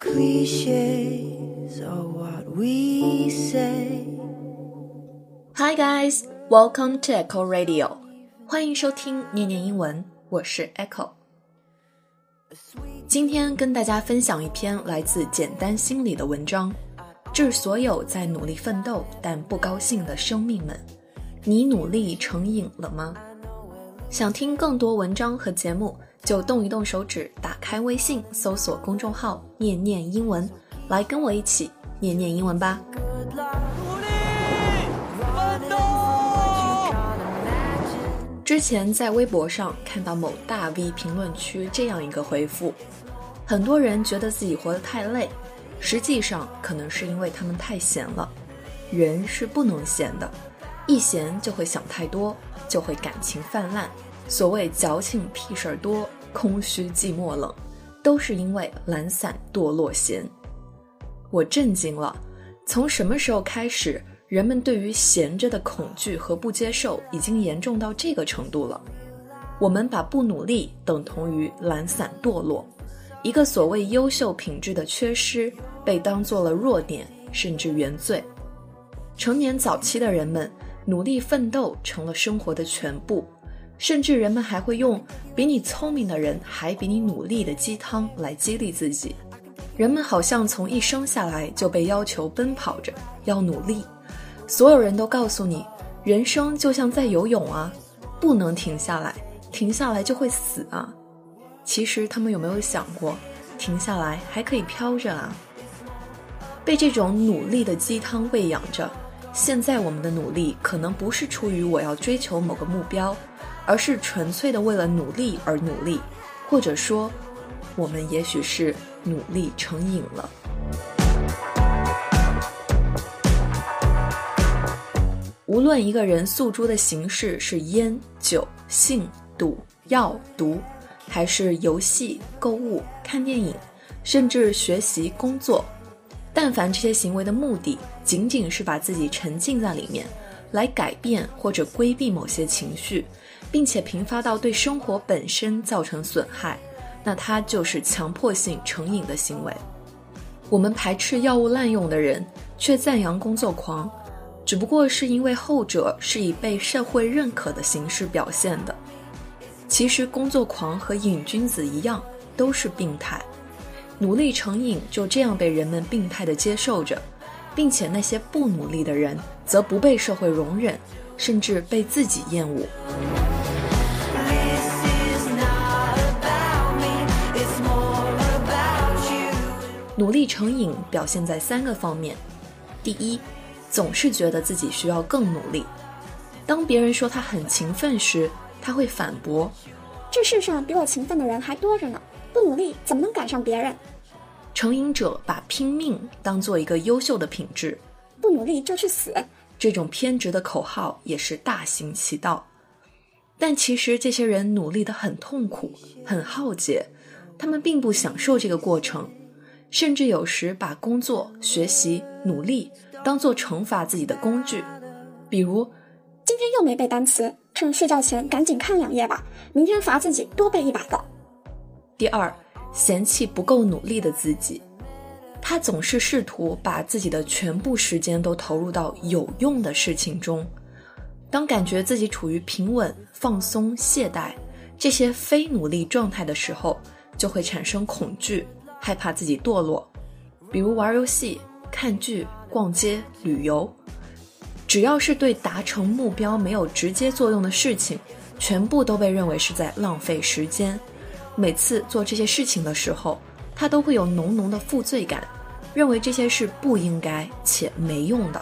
Cliches are what we say. Hi guys, welcome to Echo Radio. 欢迎收听念念英文，我是 Echo。今天跟大家分享一篇来自简单心理的文章，致所有在努力奋斗但不高兴的生命们：你努力成瘾了吗？想听更多文章和节目。就动一动手指，打开微信，搜索公众号“念念英文”，来跟我一起念念英文吧。之前在微博上看到某大 V 评论区这样一个回复：很多人觉得自己活得太累，实际上可能是因为他们太闲了。人是不能闲的，一闲就会想太多，就会感情泛滥。所谓矫情屁事儿多，空虚寂寞冷，都是因为懒散堕落闲。我震惊了，从什么时候开始，人们对于闲着的恐惧和不接受已经严重到这个程度了？我们把不努力等同于懒散堕落，一个所谓优秀品质的缺失被当做了弱点，甚至原罪。成年早期的人们，努力奋斗成了生活的全部。甚至人们还会用比你聪明的人还比你努力的鸡汤来激励自己。人们好像从一生下来就被要求奔跑着，要努力。所有人都告诉你，人生就像在游泳啊，不能停下来，停下来就会死啊。其实他们有没有想过，停下来还可以飘着啊？被这种努力的鸡汤喂养着，现在我们的努力可能不是出于我要追求某个目标。而是纯粹的为了努力而努力，或者说，我们也许是努力成瘾了。无论一个人诉诸的形式是烟酒性赌药毒，还是游戏、购物、看电影，甚至学习、工作，但凡这些行为的目的仅仅是把自己沉浸在里面，来改变或者规避某些情绪。并且频发到对生活本身造成损害，那它就是强迫性成瘾的行为。我们排斥药物滥用的人，却赞扬工作狂，只不过是因为后者是以被社会认可的形式表现的。其实，工作狂和瘾君子一样，都是病态。努力成瘾就这样被人们病态的接受着，并且那些不努力的人则不被社会容忍，甚至被自己厌恶。努力成瘾表现在三个方面：第一，总是觉得自己需要更努力。当别人说他很勤奋时，他会反驳：“这世上比我勤奋的人还多着呢，不努力怎么能赶上别人？”成瘾者把拼命当做一个优秀的品质，不努力就去死。这种偏执的口号也是大行其道。但其实这些人努力的很痛苦，很耗竭，他们并不享受这个过程。甚至有时把工作、学习、努力当做惩罚自己的工具，比如今天又没背单词，趁睡觉前赶紧看两页吧，明天罚自己多背一百个。第二，嫌弃不够努力的自己，他总是试图把自己的全部时间都投入到有用的事情中，当感觉自己处于平稳、放松、懈怠这些非努力状态的时候，就会产生恐惧。害怕自己堕落，比如玩游戏、看剧、逛街、旅游，只要是对达成目标没有直接作用的事情，全部都被认为是在浪费时间。每次做这些事情的时候，他都会有浓浓的负罪感，认为这些是不应该且没用的。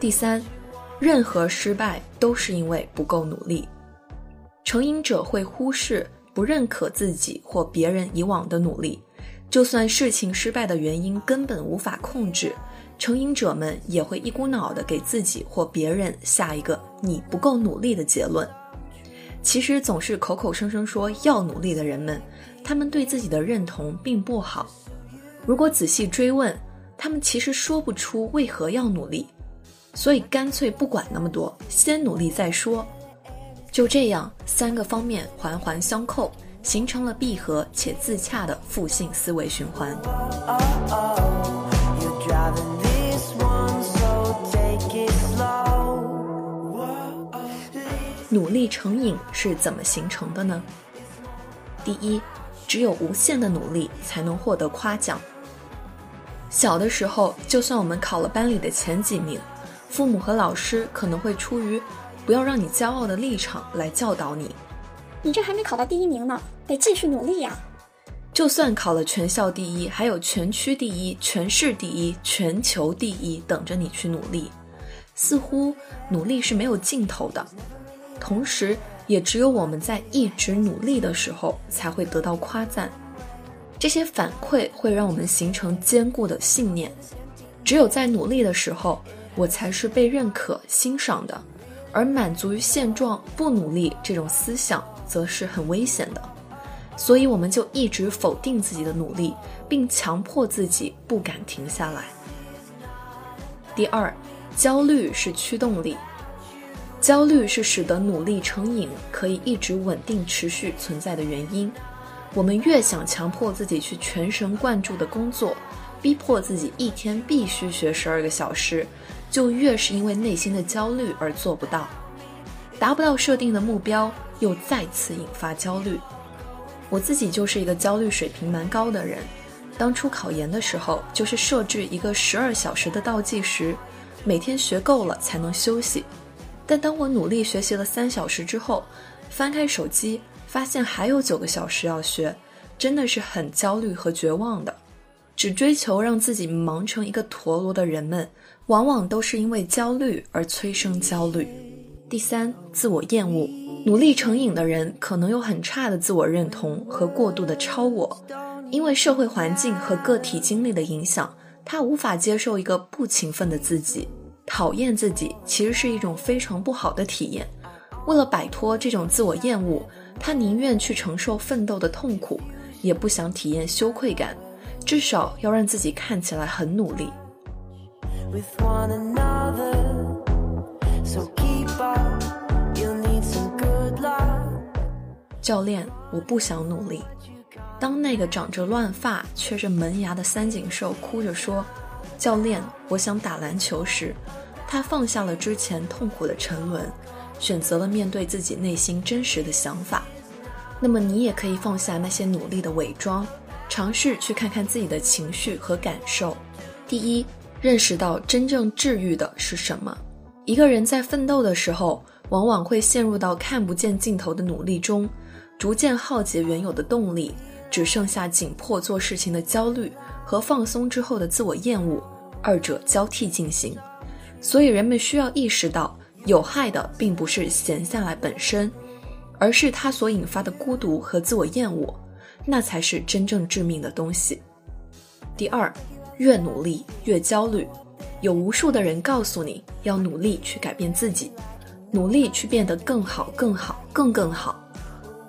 第三，任何失败都是因为不够努力，成瘾者会忽视。不认可自己或别人以往的努力，就算事情失败的原因根本无法控制，成瘾者们也会一股脑的给自己或别人下一个“你不够努力”的结论。其实总是口口声声说要努力的人们，他们对自己的认同并不好。如果仔细追问，他们其实说不出为何要努力，所以干脆不管那么多，先努力再说。就这样，三个方面环环相扣，形成了闭合且自洽的负性思维循环。Oh, oh, oh, 努力成瘾是怎么形成的呢？第一，只有无限的努力才能获得夸奖。小的时候，就算我们考了班里的前几名，父母和老师可能会出于不要让你骄傲的立场来教导你：“你这还没考到第一名呢，得继续努力呀。”就算考了全校第一，还有全区第一、全市第一、全球第一等着你去努力，似乎努力是没有尽头的。同时，也只有我们在一直努力的时候，才会得到夸赞。这些反馈会让我们形成坚固的信念：只有在努力的时候，我才是被认可、欣赏的；而满足于现状、不努力这种思想，则是很危险的。所以，我们就一直否定自己的努力，并强迫自己不敢停下来。第二，焦虑是驱动力。焦虑是使得努力成瘾可以一直稳定持续存在的原因。我们越想强迫自己去全神贯注的工作，逼迫自己一天必须学十二个小时，就越是因为内心的焦虑而做不到，达不到设定的目标，又再次引发焦虑。我自己就是一个焦虑水平蛮高的人。当初考研的时候，就是设置一个十二小时的倒计时，每天学够了才能休息。但当我努力学习了三小时之后，翻开手机发现还有九个小时要学，真的是很焦虑和绝望的。只追求让自己忙成一个陀螺的人们，往往都是因为焦虑而催生焦虑。第三，自我厌恶，努力成瘾的人可能有很差的自我认同和过度的超我，因为社会环境和个体经历的影响，他无法接受一个不勤奋的自己。讨厌自己其实是一种非常不好的体验。为了摆脱这种自我厌恶，他宁愿去承受奋斗的痛苦，也不想体验羞愧感。至少要让自己看起来很努力。教练，我不想努力。当那个长着乱发、缺着门牙的三井寿哭着说。教练，我想打篮球时，他放下了之前痛苦的沉沦，选择了面对自己内心真实的想法。那么你也可以放下那些努力的伪装，尝试去看看自己的情绪和感受。第一，认识到真正治愈的是什么。一个人在奋斗的时候，往往会陷入到看不见尽头的努力中，逐渐耗竭原有的动力，只剩下紧迫做事情的焦虑。和放松之后的自我厌恶，二者交替进行，所以人们需要意识到，有害的并不是闲下来本身，而是它所引发的孤独和自我厌恶，那才是真正致命的东西。第二，越努力越焦虑，有无数的人告诉你要努力去改变自己，努力去变得更好、更好、更更好，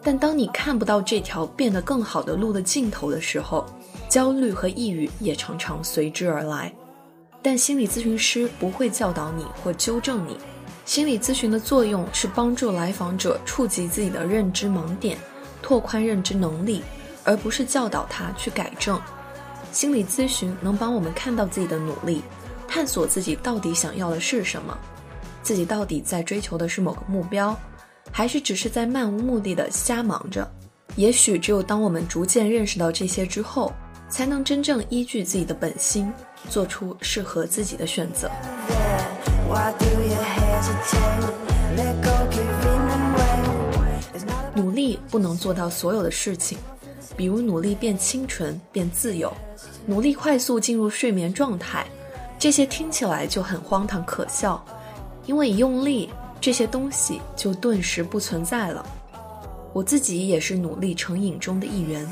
但当你看不到这条变得更好的路的尽头的时候，焦虑和抑郁也常常随之而来，但心理咨询师不会教导你或纠正你。心理咨询的作用是帮助来访者触及自己的认知盲点，拓宽认知能力，而不是教导他去改正。心理咨询能帮我们看到自己的努力，探索自己到底想要的是什么，自己到底在追求的是某个目标，还是只是在漫无目的的瞎忙着？也许只有当我们逐渐认识到这些之后。才能真正依据自己的本心，做出适合自己的选择。努力不能做到所有的事情，比如努力变清纯、变自由，努力快速进入睡眠状态，这些听起来就很荒唐可笑。因为一用力，这些东西就顿时不存在了。我自己也是努力成瘾中的一员。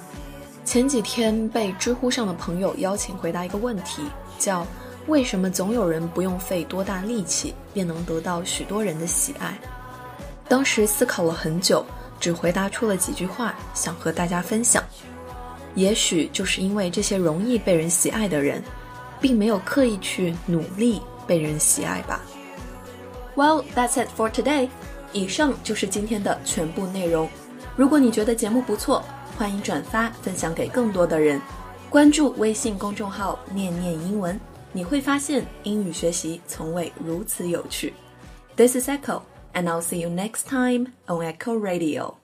前几天被知乎上的朋友邀请回答一个问题，叫“为什么总有人不用费多大力气便能得到许多人的喜爱？”当时思考了很久，只回答出了几句话，想和大家分享。也许就是因为这些容易被人喜爱的人，并没有刻意去努力被人喜爱吧。Well, that's it for today. 以上就是今天的全部内容。如果你觉得节目不错， 欢迎转发分享给更多的人。关注微信公众号“念念英文”，你会发现英语学习从未如此有趣。This is Echo, and I'll see you next time on Echo Radio.